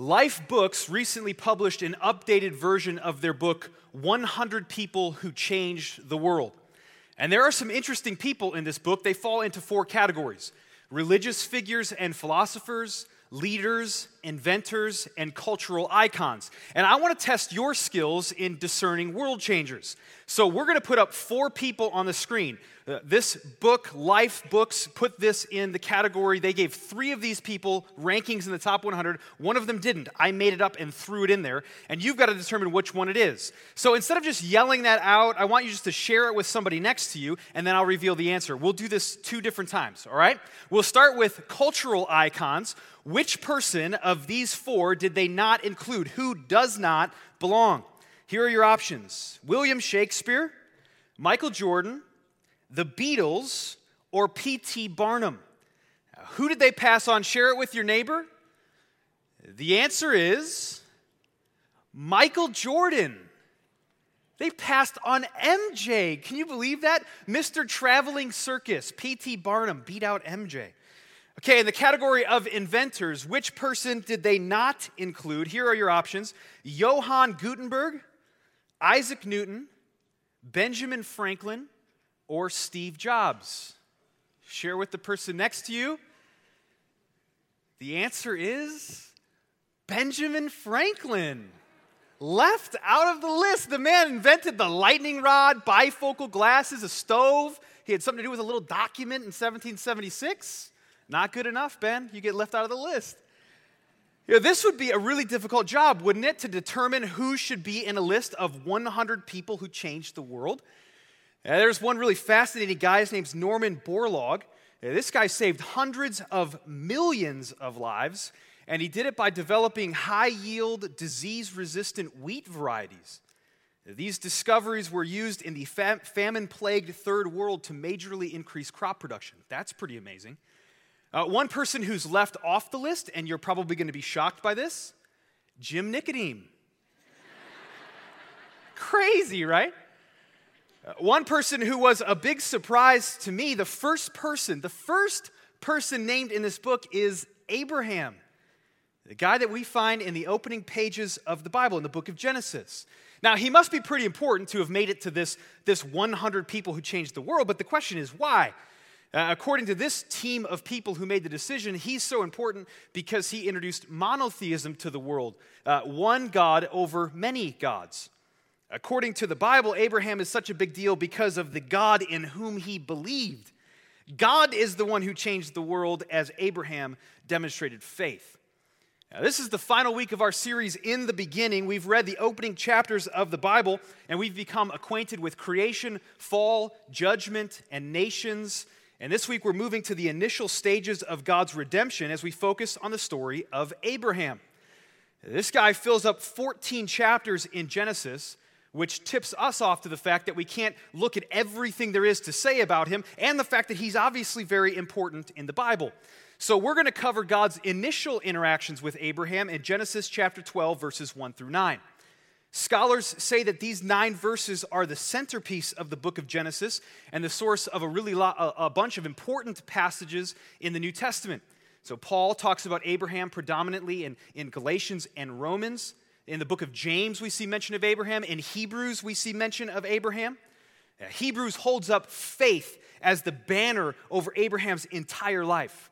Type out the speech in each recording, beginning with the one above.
Life Books recently published an updated version of their book, 100 People Who Changed the World. And there are some interesting people in this book. They fall into four categories religious figures and philosophers, leaders, inventors, and cultural icons. And I want to test your skills in discerning world changers. So we're going to put up four people on the screen. Uh, this book, Life Books, put this in the category. They gave three of these people rankings in the top 100. One of them didn't. I made it up and threw it in there. And you've got to determine which one it is. So instead of just yelling that out, I want you just to share it with somebody next to you, and then I'll reveal the answer. We'll do this two different times, all right? We'll start with cultural icons. Which person of these four did they not include? Who does not belong? Here are your options William Shakespeare, Michael Jordan, the Beatles, or P.T. Barnum. Who did they pass on? Share it with your neighbor. The answer is Michael Jordan. They passed on MJ. Can you believe that? Mr. Traveling Circus, P.T. Barnum beat out MJ. Okay, in the category of inventors, which person did they not include? Here are your options Johann Gutenberg, Isaac Newton, Benjamin Franklin, or Steve Jobs. Share with the person next to you. The answer is Benjamin Franklin. Left out of the list. The man invented the lightning rod, bifocal glasses, a stove. He had something to do with a little document in 1776. Not good enough, Ben. You get left out of the list. You know, this would be a really difficult job, wouldn't it, to determine who should be in a list of 100 people who changed the world? Uh, there's one really fascinating guy. His name's Norman Borlaug. Uh, this guy saved hundreds of millions of lives, and he did it by developing high yield, disease resistant wheat varieties. These discoveries were used in the fam- famine plagued third world to majorly increase crop production. That's pretty amazing. Uh, one person who's left off the list, and you're probably going to be shocked by this Jim Nicodeme. Crazy, right? Uh, one person who was a big surprise to me, the first person, the first person named in this book is Abraham, the guy that we find in the opening pages of the Bible, in the book of Genesis. Now, he must be pretty important to have made it to this, this 100 people who changed the world, but the question is why? Uh, according to this team of people who made the decision, he's so important because he introduced monotheism to the world uh, one God over many gods. According to the Bible, Abraham is such a big deal because of the God in whom he believed. God is the one who changed the world as Abraham demonstrated faith. Now, this is the final week of our series, In the Beginning. We've read the opening chapters of the Bible, and we've become acquainted with creation, fall, judgment, and nations and this week we're moving to the initial stages of God's redemption as we focus on the story of Abraham. This guy fills up 14 chapters in Genesis, which tips us off to the fact that we can't look at everything there is to say about him and the fact that he's obviously very important in the Bible. So we're going to cover God's initial interactions with Abraham in Genesis chapter 12, verses 1 through 9. Scholars say that these nine verses are the centerpiece of the book of Genesis and the source of a really lot, a, a bunch of important passages in the New Testament. So, Paul talks about Abraham predominantly in, in Galatians and Romans. In the book of James, we see mention of Abraham. In Hebrews, we see mention of Abraham. Uh, Hebrews holds up faith as the banner over Abraham's entire life.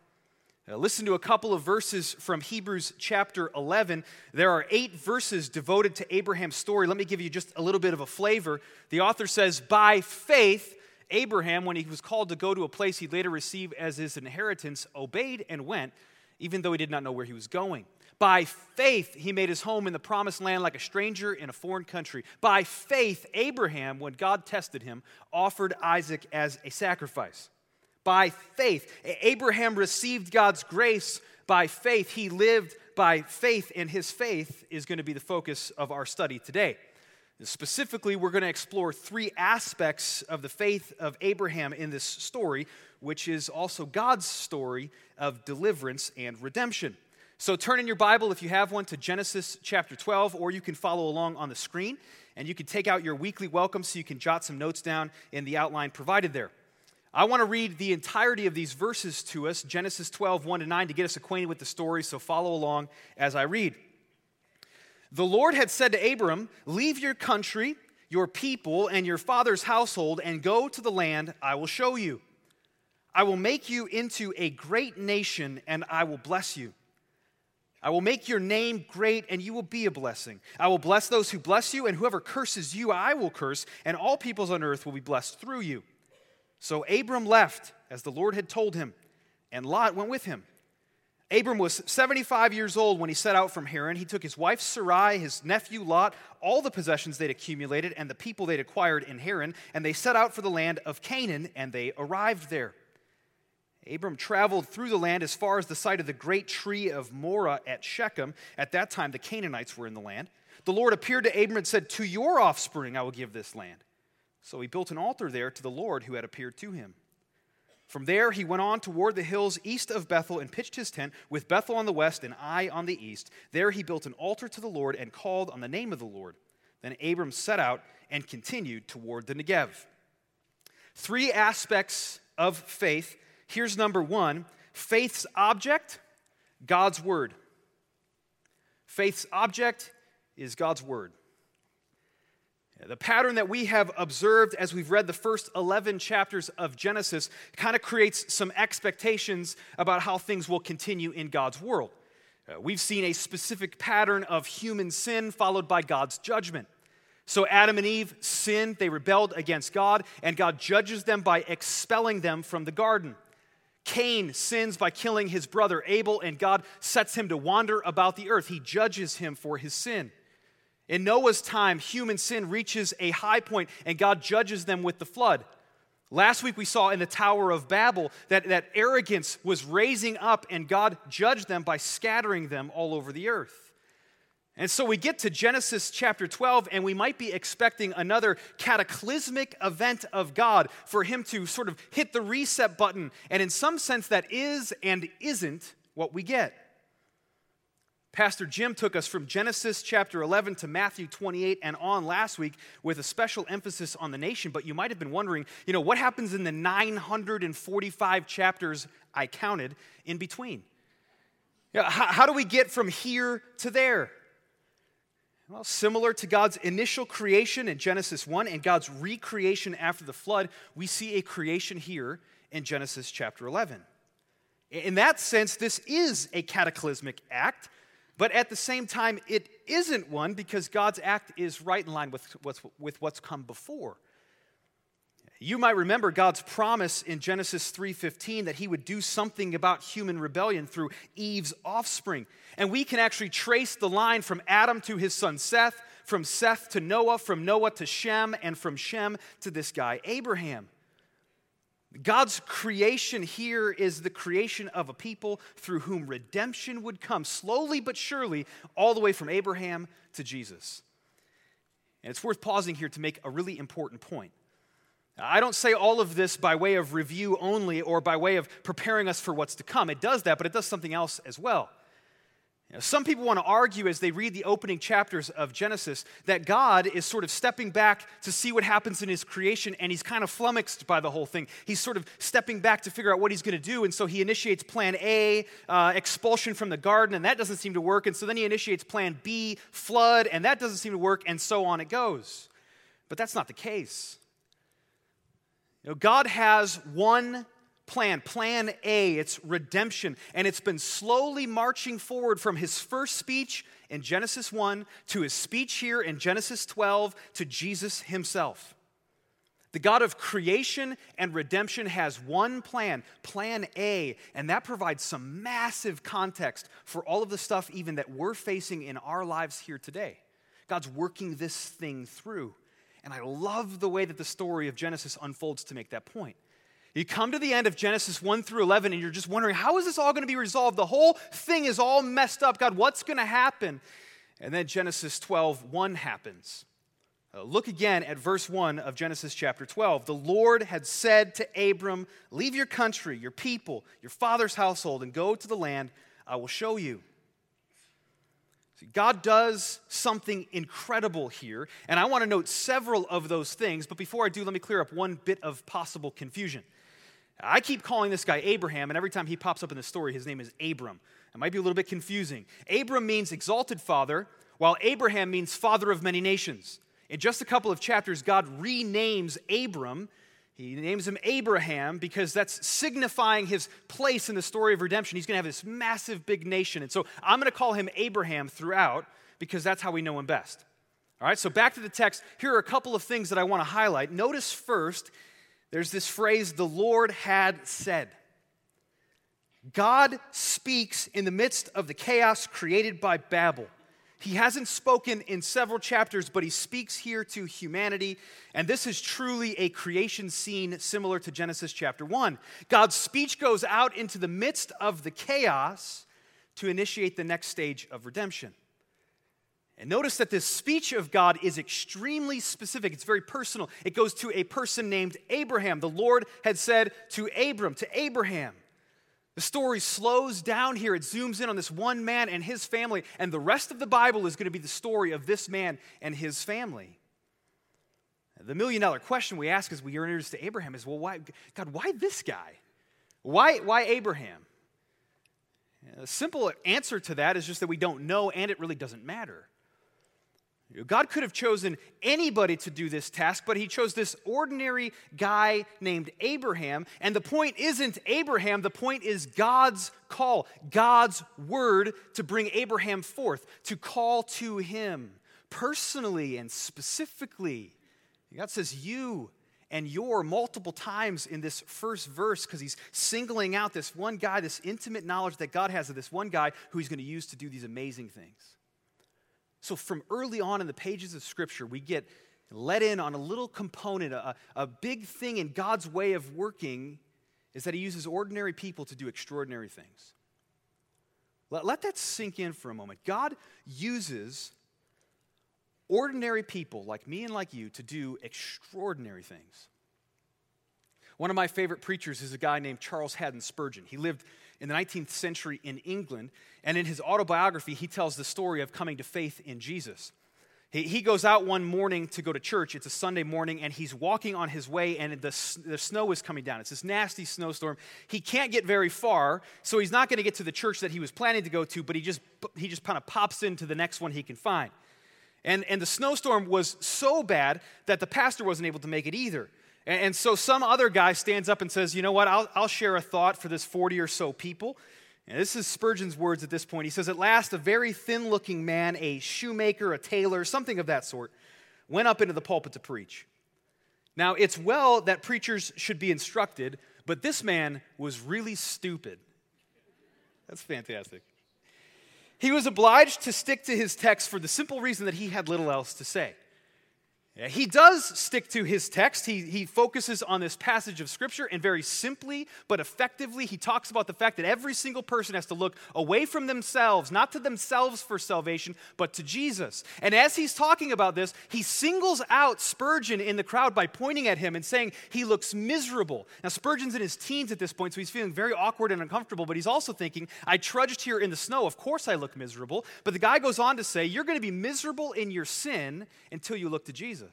Now, listen to a couple of verses from Hebrews chapter 11. There are eight verses devoted to Abraham's story. Let me give you just a little bit of a flavor. The author says, By faith, Abraham, when he was called to go to a place he'd later receive as his inheritance, obeyed and went, even though he did not know where he was going. By faith, he made his home in the promised land like a stranger in a foreign country. By faith, Abraham, when God tested him, offered Isaac as a sacrifice by faith. Abraham received God's grace by faith. He lived by faith, and his faith is going to be the focus of our study today. Specifically, we're going to explore three aspects of the faith of Abraham in this story, which is also God's story of deliverance and redemption. So turn in your Bible, if you have one, to Genesis chapter 12, or you can follow along on the screen, and you can take out your weekly welcome so you can jot some notes down in the outline provided there. I want to read the entirety of these verses to us, Genesis 12, 1 to 9, to get us acquainted with the story, so follow along as I read. The Lord had said to Abram, Leave your country, your people, and your father's household, and go to the land I will show you. I will make you into a great nation, and I will bless you. I will make your name great, and you will be a blessing. I will bless those who bless you, and whoever curses you, I will curse, and all peoples on earth will be blessed through you. So Abram left, as the Lord had told him, and Lot went with him. Abram was 75 years old when he set out from Haran. He took his wife Sarai, his nephew Lot, all the possessions they'd accumulated, and the people they'd acquired in Haran, and they set out for the land of Canaan, and they arrived there. Abram traveled through the land as far as the site of the great tree of Moreh at Shechem. At that time, the Canaanites were in the land. The Lord appeared to Abram and said, To your offspring I will give this land. So he built an altar there to the Lord who had appeared to him. From there, he went on toward the hills east of Bethel and pitched his tent with Bethel on the west and Ai on the east. There he built an altar to the Lord and called on the name of the Lord. Then Abram set out and continued toward the Negev. Three aspects of faith Here's number one faith's object, God's Word. Faith's object is God's Word. The pattern that we have observed as we've read the first 11 chapters of Genesis kind of creates some expectations about how things will continue in God's world. Uh, we've seen a specific pattern of human sin followed by God's judgment. So Adam and Eve sinned, they rebelled against God, and God judges them by expelling them from the garden. Cain sins by killing his brother Abel, and God sets him to wander about the earth. He judges him for his sin. In Noah's time, human sin reaches a high point, and God judges them with the flood. Last week, we saw in the Tower of Babel that, that arrogance was raising up, and God judged them by scattering them all over the earth. And so we get to Genesis chapter 12, and we might be expecting another cataclysmic event of God for him to sort of hit the reset button. And in some sense, that is and isn't what we get. Pastor Jim took us from Genesis chapter 11 to Matthew 28 and on last week with a special emphasis on the nation. But you might have been wondering, you know, what happens in the 945 chapters I counted in between? how, how do we get from here to there? Well, similar to God's initial creation in Genesis 1 and God's recreation after the flood, we see a creation here in Genesis chapter 11. In that sense, this is a cataclysmic act, but at the same time, it isn't one because God's act is right in line with what's, with what's come before. You might remember God's promise in Genesis 3:15 that he would do something about human rebellion through Eve's offspring. And we can actually trace the line from Adam to his son Seth, from Seth to Noah, from Noah to Shem, and from Shem to this guy Abraham. God's creation here is the creation of a people through whom redemption would come slowly but surely all the way from Abraham to Jesus. And it's worth pausing here to make a really important point. I don't say all of this by way of review only or by way of preparing us for what's to come. It does that, but it does something else as well. You know, some people want to argue as they read the opening chapters of Genesis that God is sort of stepping back to see what happens in his creation and he's kind of flummoxed by the whole thing. He's sort of stepping back to figure out what he's going to do, and so he initiates plan A, uh, expulsion from the garden, and that doesn't seem to work, and so then he initiates plan B, flood, and that doesn't seem to work, and so on it goes. But that's not the case. You know, God has one plan, plan A, it's redemption. And it's been slowly marching forward from his first speech in Genesis 1 to his speech here in Genesis 12 to Jesus himself. The God of creation and redemption has one plan, plan A, and that provides some massive context for all of the stuff even that we're facing in our lives here today. God's working this thing through. And I love the way that the story of Genesis unfolds to make that point. You come to the end of Genesis 1 through 11 and you're just wondering, how is this all going to be resolved? The whole thing is all messed up. God, what's going to happen? And then Genesis 12, 1 happens. Uh, look again at verse 1 of Genesis chapter 12. The Lord had said to Abram, Leave your country, your people, your father's household, and go to the land I will show you. See, God does something incredible here, and I want to note several of those things, but before I do, let me clear up one bit of possible confusion. I keep calling this guy Abraham, and every time he pops up in the story, his name is Abram. It might be a little bit confusing. Abram means exalted father, while Abraham means father of many nations. In just a couple of chapters, God renames Abram. He names him Abraham because that's signifying his place in the story of redemption. He's going to have this massive big nation. And so I'm going to call him Abraham throughout because that's how we know him best. All right, so back to the text. Here are a couple of things that I want to highlight. Notice first, there's this phrase, the Lord had said. God speaks in the midst of the chaos created by Babel. He hasn't spoken in several chapters, but he speaks here to humanity. And this is truly a creation scene similar to Genesis chapter 1. God's speech goes out into the midst of the chaos to initiate the next stage of redemption. And notice that this speech of God is extremely specific. It's very personal. It goes to a person named Abraham. The Lord had said to Abram, to Abraham, the story slows down here. It zooms in on this one man and his family, and the rest of the Bible is going to be the story of this man and his family. The million dollar question we ask as we are introduced to Abraham is well, why, God, why this guy? Why, why Abraham? A simple answer to that is just that we don't know, and it really doesn't matter. God could have chosen anybody to do this task, but he chose this ordinary guy named Abraham. And the point isn't Abraham, the point is God's call, God's word to bring Abraham forth, to call to him personally and specifically. God says, You and your multiple times in this first verse because he's singling out this one guy, this intimate knowledge that God has of this one guy who he's going to use to do these amazing things. So, from early on in the pages of Scripture, we get let in on a little component, a, a big thing in God's way of working is that He uses ordinary people to do extraordinary things. Let, let that sink in for a moment. God uses ordinary people like me and like you to do extraordinary things. One of my favorite preachers is a guy named Charles Haddon Spurgeon. He lived in the 19th century in England. And in his autobiography, he tells the story of coming to faith in Jesus. He, he goes out one morning to go to church. It's a Sunday morning, and he's walking on his way, and the, the snow is coming down. It's this nasty snowstorm. He can't get very far, so he's not going to get to the church that he was planning to go to, but he just, he just kind of pops into the next one he can find. And, and the snowstorm was so bad that the pastor wasn't able to make it either. And, and so some other guy stands up and says, You know what? I'll, I'll share a thought for this 40 or so people. And this is Spurgeon's words at this point. He says, At last, a very thin looking man, a shoemaker, a tailor, something of that sort, went up into the pulpit to preach. Now, it's well that preachers should be instructed, but this man was really stupid. That's fantastic. He was obliged to stick to his text for the simple reason that he had little else to say. He does stick to his text. He, he focuses on this passage of Scripture, and very simply but effectively, he talks about the fact that every single person has to look away from themselves, not to themselves for salvation, but to Jesus. And as he's talking about this, he singles out Spurgeon in the crowd by pointing at him and saying he looks miserable. Now, Spurgeon's in his teens at this point, so he's feeling very awkward and uncomfortable, but he's also thinking, I trudged here in the snow. Of course I look miserable. But the guy goes on to say, You're going to be miserable in your sin until you look to Jesus.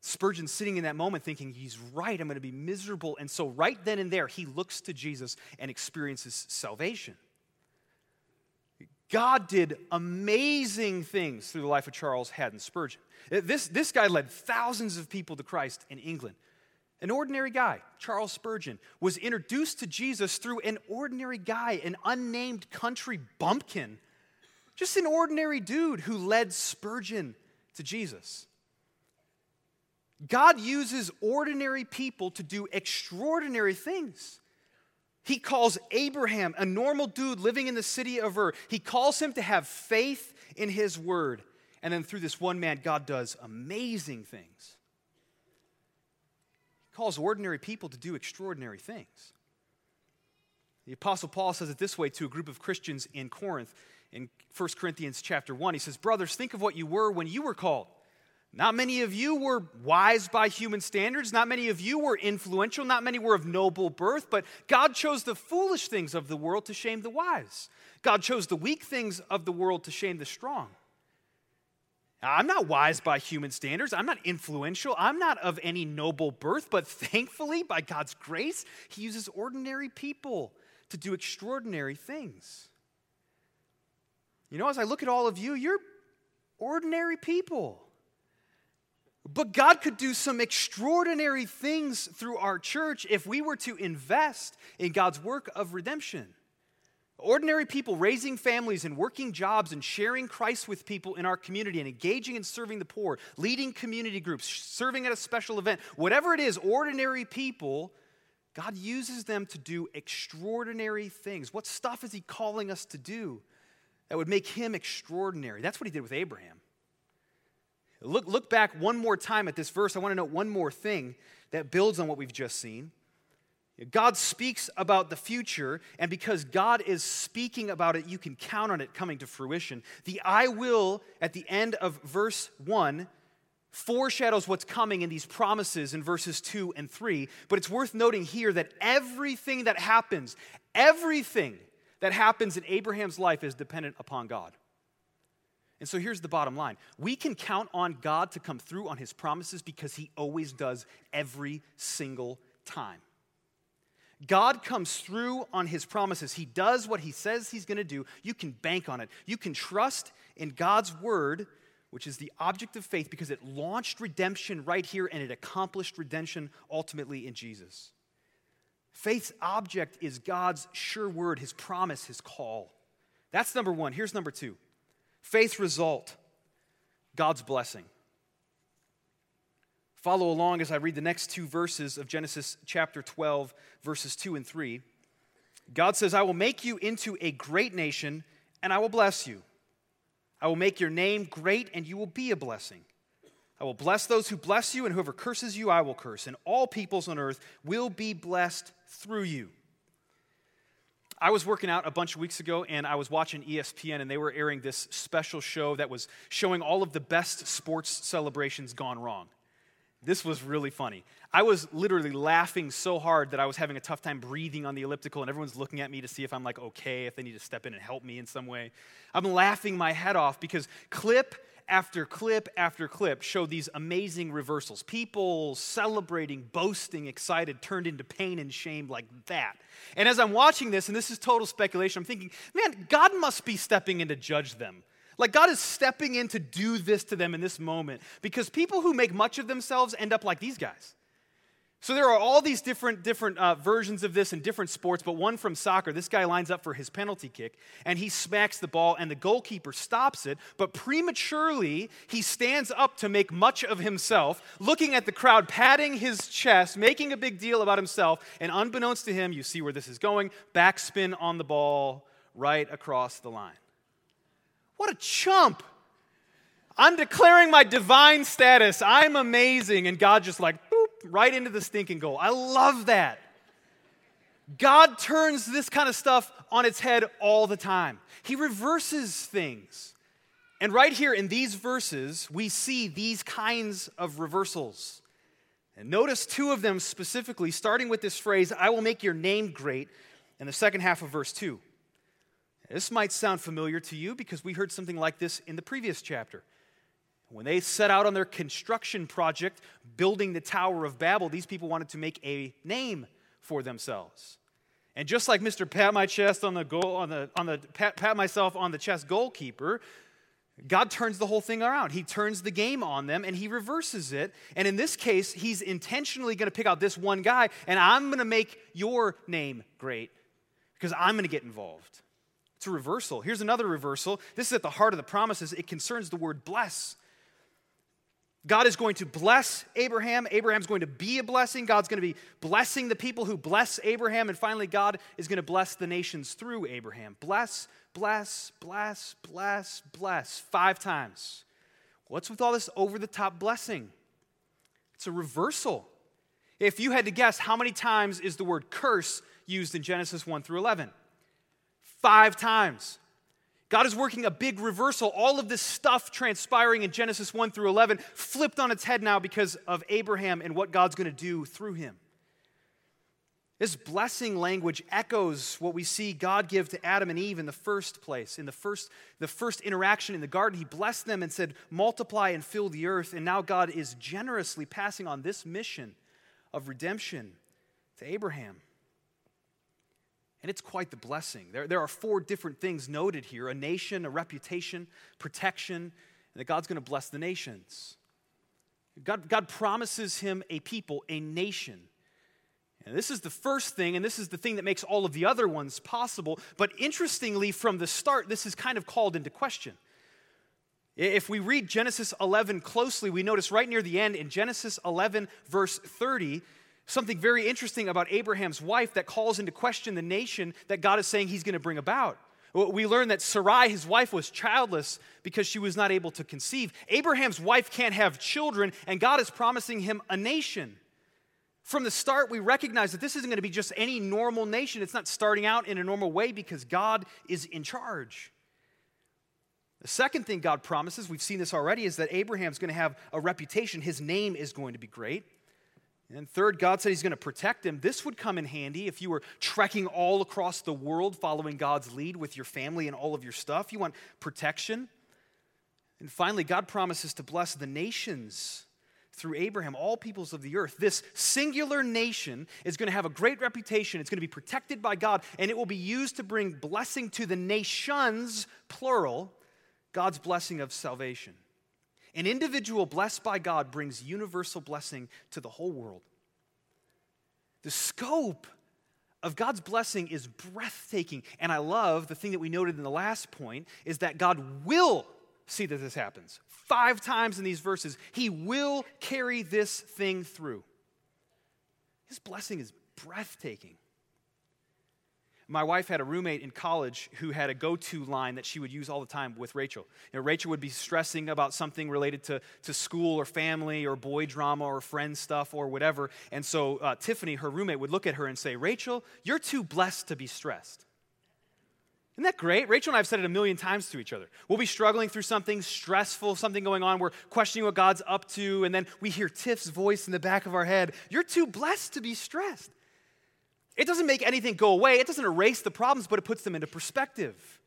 Spurgeon's sitting in that moment thinking, he's right, I'm going to be miserable. And so, right then and there, he looks to Jesus and experiences salvation. God did amazing things through the life of Charles Haddon Spurgeon. Uh, this, this guy led thousands of people to Christ in England. An ordinary guy, Charles Spurgeon, was introduced to Jesus through an ordinary guy, an unnamed country bumpkin, just an ordinary dude who led Spurgeon to Jesus. God uses ordinary people to do extraordinary things. He calls Abraham, a normal dude living in the city of Ur, he calls him to have faith in his word. And then through this one man, God does amazing things. He calls ordinary people to do extraordinary things. The apostle Paul says it this way to a group of Christians in Corinth in 1 Corinthians chapter 1. He says, "Brothers, think of what you were when you were called. Not many of you were wise by human standards. Not many of you were influential. Not many were of noble birth. But God chose the foolish things of the world to shame the wise. God chose the weak things of the world to shame the strong. Now, I'm not wise by human standards. I'm not influential. I'm not of any noble birth. But thankfully, by God's grace, He uses ordinary people to do extraordinary things. You know, as I look at all of you, you're ordinary people. But God could do some extraordinary things through our church if we were to invest in God's work of redemption. Ordinary people raising families and working jobs and sharing Christ with people in our community and engaging in serving the poor, leading community groups, serving at a special event, whatever it is, ordinary people, God uses them to do extraordinary things. What stuff is He calling us to do that would make Him extraordinary? That's what He did with Abraham. Look, look back one more time at this verse. I want to note one more thing that builds on what we've just seen. God speaks about the future, and because God is speaking about it, you can count on it coming to fruition. The I will at the end of verse 1 foreshadows what's coming in these promises in verses 2 and 3. But it's worth noting here that everything that happens, everything that happens in Abraham's life is dependent upon God. And so here's the bottom line we can count on God to come through on his promises because he always does every single time. God comes through on his promises. He does what he says he's going to do. You can bank on it. You can trust in God's word, which is the object of faith, because it launched redemption right here and it accomplished redemption ultimately in Jesus. Faith's object is God's sure word, his promise, his call. That's number one. Here's number two faith result God's blessing. Follow along as I read the next two verses of Genesis chapter 12, verses 2 and 3. God says, I will make you into a great nation, and I will bless you. I will make your name great, and you will be a blessing. I will bless those who bless you, and whoever curses you, I will curse. And all peoples on earth will be blessed through you. I was working out a bunch of weeks ago and I was watching ESPN and they were airing this special show that was showing all of the best sports celebrations gone wrong. This was really funny. I was literally laughing so hard that I was having a tough time breathing on the elliptical, and everyone's looking at me to see if I'm like okay, if they need to step in and help me in some way. I'm laughing my head off because clip after clip after clip showed these amazing reversals. People celebrating, boasting, excited, turned into pain and shame like that. And as I'm watching this, and this is total speculation, I'm thinking, man, God must be stepping in to judge them. Like God is stepping in to do this to them in this moment because people who make much of themselves end up like these guys. So there are all these different different uh, versions of this in different sports, but one from soccer. This guy lines up for his penalty kick, and he smacks the ball, and the goalkeeper stops it. But prematurely, he stands up to make much of himself, looking at the crowd, patting his chest, making a big deal about himself. And unbeknownst to him, you see where this is going: backspin on the ball right across the line. What a chump. I'm declaring my divine status. I'm amazing. And God just like, boop, right into the stinking goal. I love that. God turns this kind of stuff on its head all the time. He reverses things. And right here in these verses, we see these kinds of reversals. And notice two of them specifically, starting with this phrase, I will make your name great, in the second half of verse 2. This might sound familiar to you because we heard something like this in the previous chapter. When they set out on their construction project, building the Tower of Babel, these people wanted to make a name for themselves. And just like Mr. Pat my chest on the goal, on the, on the pat, pat myself on the chest goalkeeper, God turns the whole thing around. He turns the game on them and he reverses it. And in this case, he's intentionally going to pick out this one guy, and I'm going to make your name great because I'm going to get involved. It's a reversal. Here's another reversal. This is at the heart of the promises. It concerns the word bless. God is going to bless Abraham. Abraham's going to be a blessing. God's going to be blessing the people who bless Abraham. And finally, God is going to bless the nations through Abraham. Bless, bless, bless, bless, bless. Five times. What's with all this over the top blessing? It's a reversal. If you had to guess, how many times is the word curse used in Genesis 1 through 11? Five times. God is working a big reversal. All of this stuff transpiring in Genesis 1 through 11 flipped on its head now because of Abraham and what God's going to do through him. This blessing language echoes what we see God give to Adam and Eve in the first place. In the first, the first interaction in the garden, He blessed them and said, Multiply and fill the earth. And now God is generously passing on this mission of redemption to Abraham. And it's quite the blessing. There, there are four different things noted here a nation, a reputation, protection, and that God's going to bless the nations. God, God promises him a people, a nation. And this is the first thing, and this is the thing that makes all of the other ones possible. But interestingly, from the start, this is kind of called into question. If we read Genesis 11 closely, we notice right near the end in Genesis 11, verse 30, something very interesting about Abraham's wife that calls into question the nation that God is saying he's going to bring about. We learn that Sarai, his wife, was childless because she was not able to conceive. Abraham's wife can't have children, and God is promising him a nation. From the start, we recognize that this isn't going to be just any normal nation. It's not starting out in a normal way because God is in charge. The second thing God promises, we've seen this already, is that Abraham's going to have a reputation. His name is going to be great. And third, God said He's going to protect him. This would come in handy if you were trekking all across the world following God's lead with your family and all of your stuff. You want protection. And finally, God promises to bless the nations through Abraham, all peoples of the earth. This singular nation is going to have a great reputation. It's going to be protected by God, and it will be used to bring blessing to the nations, plural, God's blessing of salvation. An individual blessed by God brings universal blessing to the whole world. The scope of God's blessing is breathtaking. And I love the thing that we noted in the last point is that God will see that this happens. Five times in these verses, He will carry this thing through. His blessing is breathtaking. My wife had a roommate in college who had a go to line that she would use all the time with Rachel. You know, Rachel would be stressing about something related to, to school or family or boy drama or friend stuff or whatever. And so uh, Tiffany, her roommate, would look at her and say, Rachel, you're too blessed to be stressed. Isn't that great? Rachel and I have said it a million times to each other. We'll be struggling through something stressful, something going on. We're questioning what God's up to, and then we hear Tiff's voice in the back of our head You're too blessed to be stressed. It doesn't make anything go away, it doesn't erase the problems, but it puts them into perspective.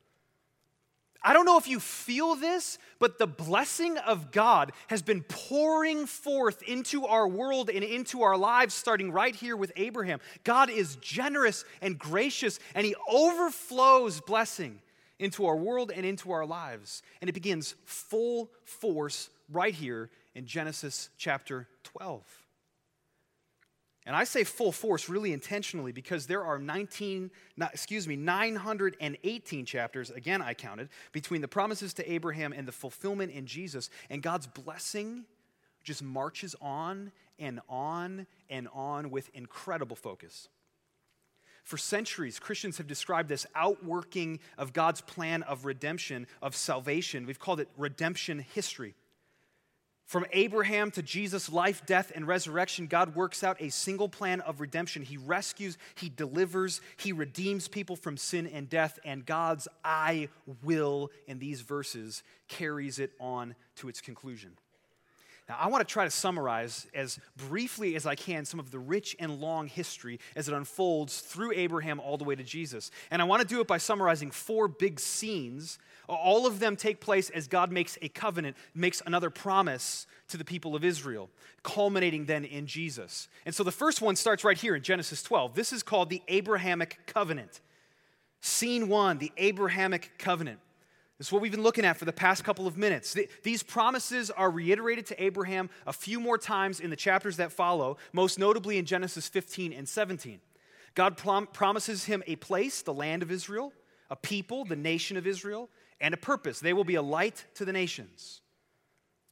I don't know if you feel this, but the blessing of God has been pouring forth into our world and into our lives, starting right here with Abraham. God is generous and gracious, and He overflows blessing into our world and into our lives. And it begins full force right here in Genesis chapter 12. And I say full force really intentionally because there are 19, not, excuse me, 918 chapters, again I counted, between the promises to Abraham and the fulfillment in Jesus. And God's blessing just marches on and on and on with incredible focus. For centuries, Christians have described this outworking of God's plan of redemption, of salvation. We've called it redemption history. From Abraham to Jesus' life, death, and resurrection, God works out a single plan of redemption. He rescues, He delivers, He redeems people from sin and death, and God's I will in these verses carries it on to its conclusion. Now, I want to try to summarize as briefly as I can some of the rich and long history as it unfolds through Abraham all the way to Jesus. And I want to do it by summarizing four big scenes all of them take place as God makes a covenant, makes another promise to the people of Israel, culminating then in Jesus. And so the first one starts right here in Genesis 12. This is called the Abrahamic covenant. Scene one, the Abrahamic covenant. This is what we've been looking at for the past couple of minutes. These promises are reiterated to Abraham a few more times in the chapters that follow, most notably in Genesis 15 and 17. God prom- promises him a place, the land of Israel, a people, the nation of Israel, and a purpose. They will be a light to the nations.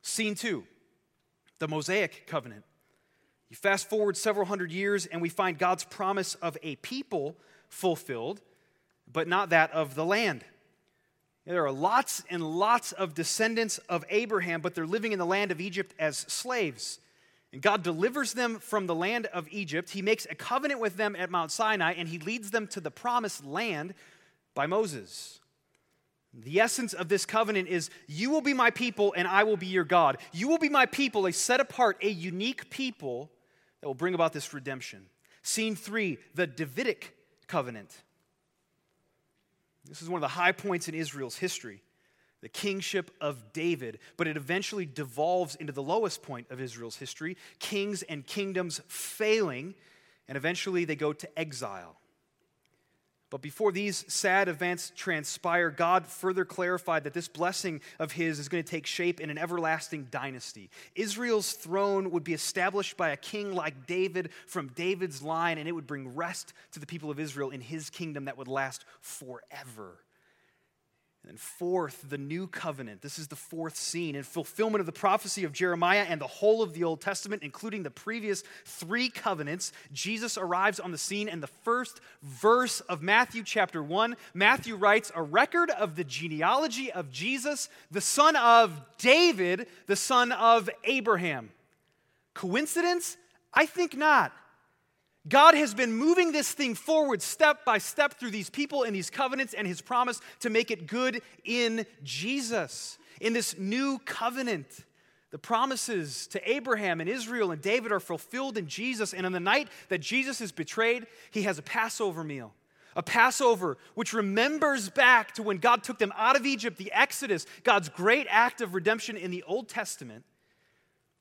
Scene two, the Mosaic covenant. You fast forward several hundred years, and we find God's promise of a people fulfilled, but not that of the land. There are lots and lots of descendants of Abraham, but they're living in the land of Egypt as slaves. And God delivers them from the land of Egypt. He makes a covenant with them at Mount Sinai, and he leads them to the promised land by Moses. The essence of this covenant is you will be my people and I will be your God. You will be my people, a set apart, a unique people that will bring about this redemption. Scene three, the Davidic covenant. This is one of the high points in Israel's history, the kingship of David, but it eventually devolves into the lowest point of Israel's history kings and kingdoms failing, and eventually they go to exile. But before these sad events transpire, God further clarified that this blessing of His is going to take shape in an everlasting dynasty. Israel's throne would be established by a king like David from David's line, and it would bring rest to the people of Israel in His kingdom that would last forever. And fourth, the new covenant. This is the fourth scene in fulfillment of the prophecy of Jeremiah and the whole of the Old Testament, including the previous three covenants. Jesus arrives on the scene in the first verse of Matthew chapter 1. Matthew writes a record of the genealogy of Jesus, the son of David, the son of Abraham. Coincidence? I think not. God has been moving this thing forward step by step through these people and these covenants and his promise to make it good in Jesus, in this new covenant. The promises to Abraham and Israel and David are fulfilled in Jesus. And on the night that Jesus is betrayed, he has a Passover meal. A Passover which remembers back to when God took them out of Egypt, the Exodus, God's great act of redemption in the Old Testament.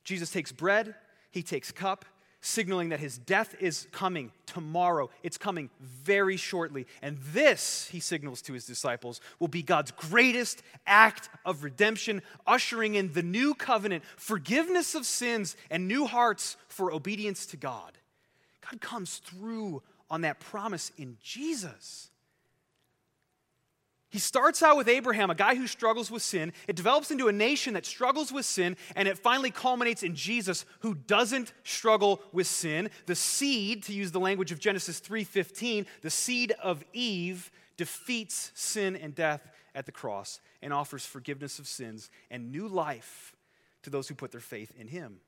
Jesus takes bread, he takes cup, signaling that his death is coming tomorrow. It's coming very shortly. And this, he signals to his disciples, will be God's greatest act of redemption, ushering in the new covenant, forgiveness of sins, and new hearts for obedience to God. God comes through on that promise in Jesus. He starts out with Abraham, a guy who struggles with sin. It develops into a nation that struggles with sin, and it finally culminates in Jesus, who doesn't struggle with sin. The seed, to use the language of Genesis 3:15, the seed of Eve defeats sin and death at the cross and offers forgiveness of sins and new life to those who put their faith in him.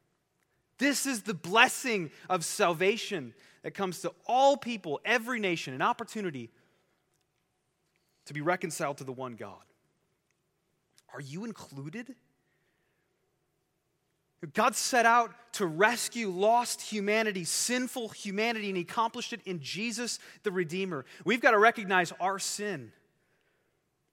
This is the blessing of salvation that comes to all people, every nation, an opportunity to be reconciled to the one God. Are you included? God set out to rescue lost humanity, sinful humanity, and He accomplished it in Jesus the Redeemer. We've got to recognize our sin.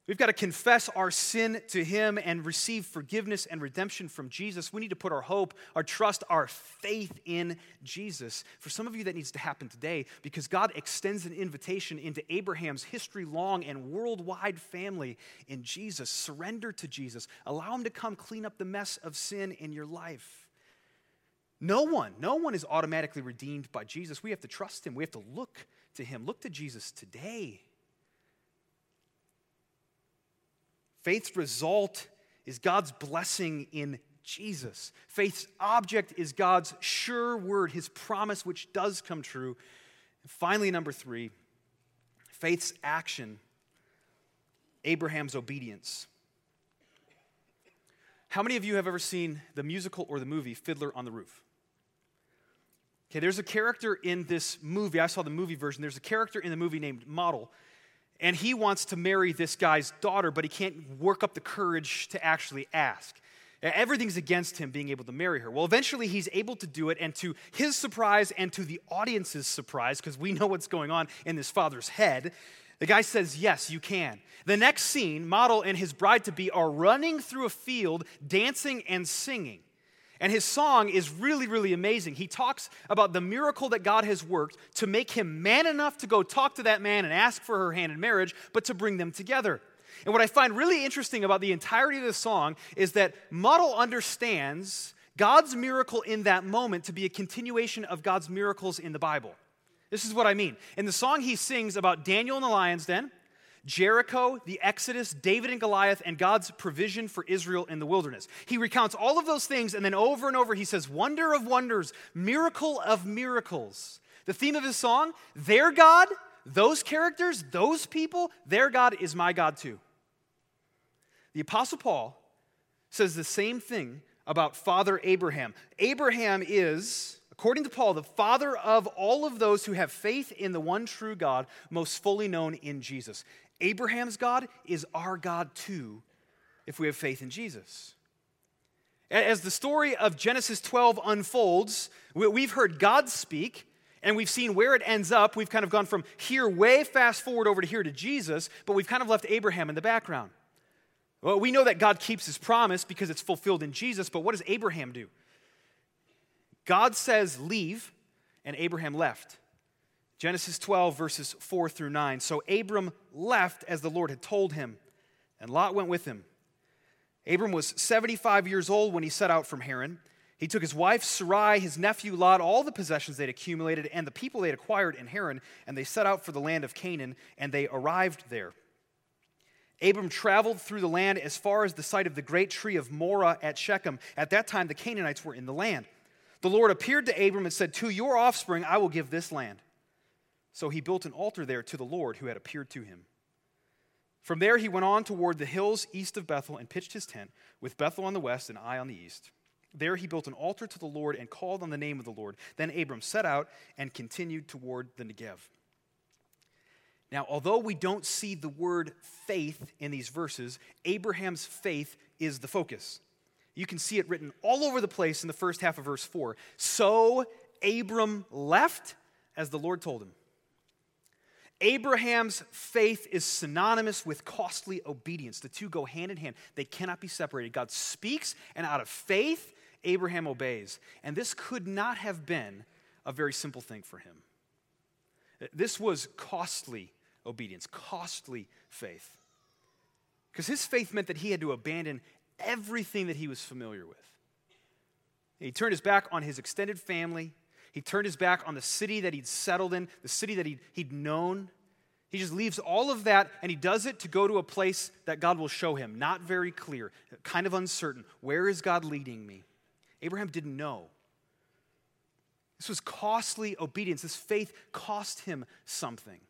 We've got to confess our sin to Him and receive forgiveness and redemption from Jesus. We need to put our hope, our trust, our faith in Jesus. For some of you, that needs to happen today because God extends an invitation into Abraham's history long and worldwide family in Jesus. Surrender to Jesus, allow Him to come clean up the mess of sin in your life. No one, no one is automatically redeemed by Jesus. We have to trust Him, we have to look to Him. Look to Jesus today. Faith's result is God's blessing in Jesus. Faith's object is God's sure word, his promise, which does come true. And finally, number three, faith's action, Abraham's obedience. How many of you have ever seen the musical or the movie Fiddler on the Roof? Okay, there's a character in this movie. I saw the movie version. There's a character in the movie named Motel and he wants to marry this guy's daughter, but he can't work up the courage to actually ask. Everything's against him being able to marry her. Well, eventually he's able to do it, and to his surprise and to the audience's surprise, because we know what's going on in this father's head, the guy says, Yes, you can. The next scene, Motel and his bride to be are running through a field, dancing and singing. And his song is really, really amazing. He talks about the miracle that God has worked to make him man enough to go talk to that man and ask for her hand in marriage, but to bring them together. And what I find really interesting about the entirety of the song is that Motel understands God's miracle in that moment to be a continuation of God's miracles in the Bible. This is what I mean. In the song, he sings about Daniel in the lion's den, Jericho, the Exodus, David and Goliath, and God's provision for Israel in the wilderness. He recounts all of those things, and then over and over he says, Wonder of wonders, miracle of miracles. The theme of his song, their God, those characters, those people, their God is my God too. The Apostle Paul says the same thing about Father Abraham. Abraham is, according to Paul, the father of all of those who have faith in the one true God, most fully known in Jesus. Abraham's God is our God too, if we have faith in Jesus. As the story of Genesis 12 unfolds, we've heard God speak, and we've seen where it ends up. We've kind of gone from here way fast forward over to here to Jesus, but we've kind of left Abraham in the background. Well, we know that God keeps his promise because it's fulfilled in Jesus, but what does Abraham do? God says, Leave, and Abraham left. Genesis 12, verses 4 through 9. So Abram left as the Lord had told him, and Lot went with him. Abram was 75 years old when he set out from Haran. He took his wife Sarai, his nephew Lot, all the possessions they'd accumulated, and the people they'd acquired in Haran, and they set out for the land of Canaan, and they arrived there. Abram traveled through the land as far as the site of the great tree of Moreh at Shechem. At that time, the Canaanites were in the land. The Lord appeared to Abram and said, To your offspring I will give this land. So he built an altar there to the Lord who had appeared to him. From there he went on toward the hills east of Bethel and pitched his tent, with Bethel on the west and Ai on the east. There he built an altar to the Lord and called on the name of the Lord. Then Abram set out and continued toward the Negev. Now, although we don't see the word faith in these verses, Abraham's faith is the focus. You can see it written all over the place in the first half of verse 4. So Abram left as the Lord told him. Abraham's faith is synonymous with costly obedience. The two go hand in hand, they cannot be separated. God speaks, and out of faith, Abraham obeys. And this could not have been a very simple thing for him. This was costly obedience, costly faith. Because his faith meant that he had to abandon everything that he was familiar with. He turned his back on his extended family, he turned his back on the city that he'd settled in, the city that he'd, he'd known. He just leaves all of that and he does it to go to a place that God will show him. Not very clear, kind of uncertain. Where is God leading me? Abraham didn't know. This was costly obedience. This faith cost him something.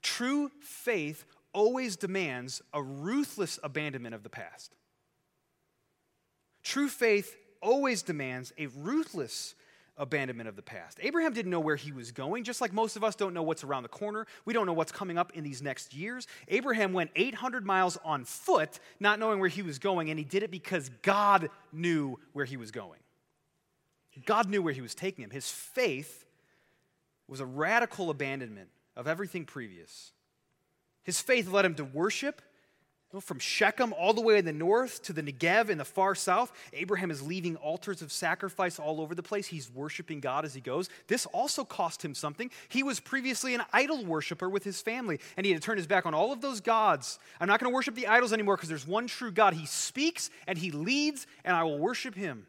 True faith always demands a ruthless abandonment of the past. True faith always demands a ruthless abandonment of the past. Abraham didn't know where he was going, just like most of us don't know what's around the corner. We don't know what's coming up in these next years. Abraham went 800 miles on foot, not knowing where he was going, and he did it because God knew where he was going. God knew where he was taking him. His faith was a radical abandonment of everything previous. His faith led him to worship from Shechem all the way in the north to the Negev in the far south, Abraham is leaving altars of sacrifice all over the place. He's worshiping God as he goes. This also cost him something. He was previously an idol worshiper with his family, and he had to turn his back on all of those gods. I'm not going to worship the idols anymore because there's one true God. He speaks and he leads, and I will worship him.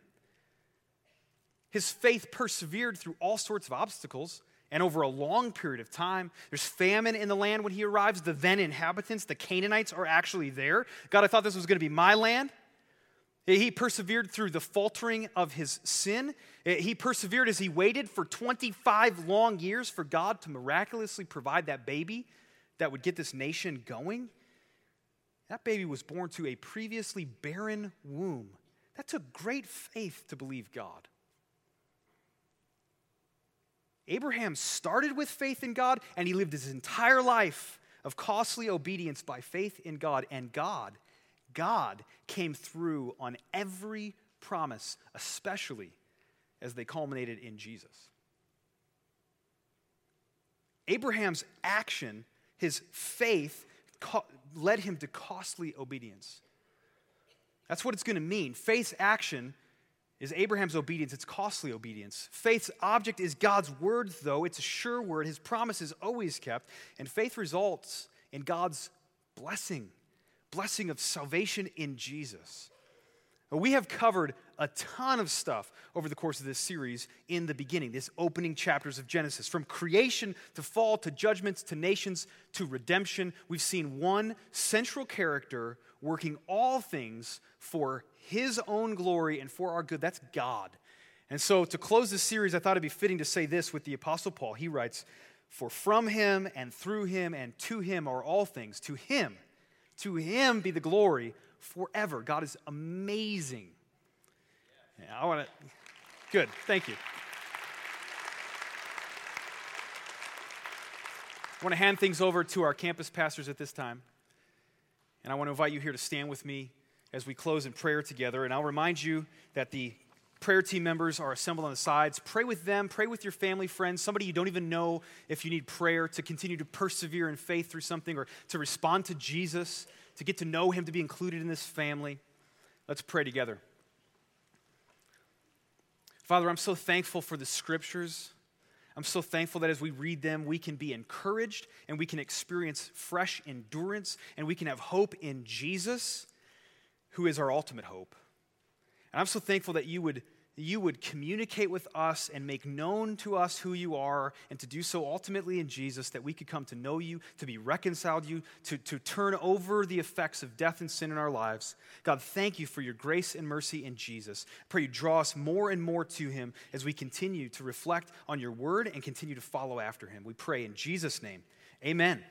His faith persevered through all sorts of obstacles and over a long period of time. There's famine in the land when he arrives. The then inhabitants, the Canaanites, are actually there. God, I thought this was going to be my land. He persevered through the faltering of his sin. He persevered as he waited for 25 long years for God to miraculously provide that baby that would get this nation going. That baby was born to a previously barren womb. That took great faith to believe God. Abraham started with faith in God, and he lived his entire life of costly obedience by faith in God. And God, God came through on every promise, especially as they culminated in Jesus. Abraham's action, his faith, led him to costly obedience. That's what it's going to mean. Faith's action is Abraham's obedience, it's costly obedience. Faith's object is God's word, though. It's a sure word. His promise is always kept. And faith results in God's blessing, blessing of salvation in Jesus. We have covered a ton of stuff over the course of this series in the beginning, this opening chapters of Genesis. From creation to fall to judgments to nations to redemption, we've seen one central character working all things for his own glory and for our good. That's God. And so to close this series, I thought it'd be fitting to say this with the Apostle Paul. He writes, For from him and through him and to him are all things. To him, to him be the glory forever. God is amazing. Yeah, I want to. Good. Thank you. I want to hand things over to our campus pastors at this time. And I want to invite you here to stand with me as we close in prayer together. And I'll remind you that the prayer team members are assembled on the sides. Pray with them, pray with your family, friends, somebody you don't even know if you need prayer to continue to persevere in faith through something or to respond to Jesus, to get to know him, to be included in this family. Let's pray together. Father, I'm so thankful for the scriptures. I'm so thankful that as we read them, we can be encouraged and we can experience fresh endurance and we can have hope in Jesus, who is our ultimate hope. And I'm so thankful that you would you would communicate with us and make known to us who you are, and to do so ultimately in Jesus, that we could come to know you, to be reconciled to you, to, to turn over the effects of death and sin in our lives. God, thank you for your grace and mercy in Jesus. I pray you draw us more and more to him as we continue to reflect on your word and continue to follow after him. We pray in Jesus' name. Amen.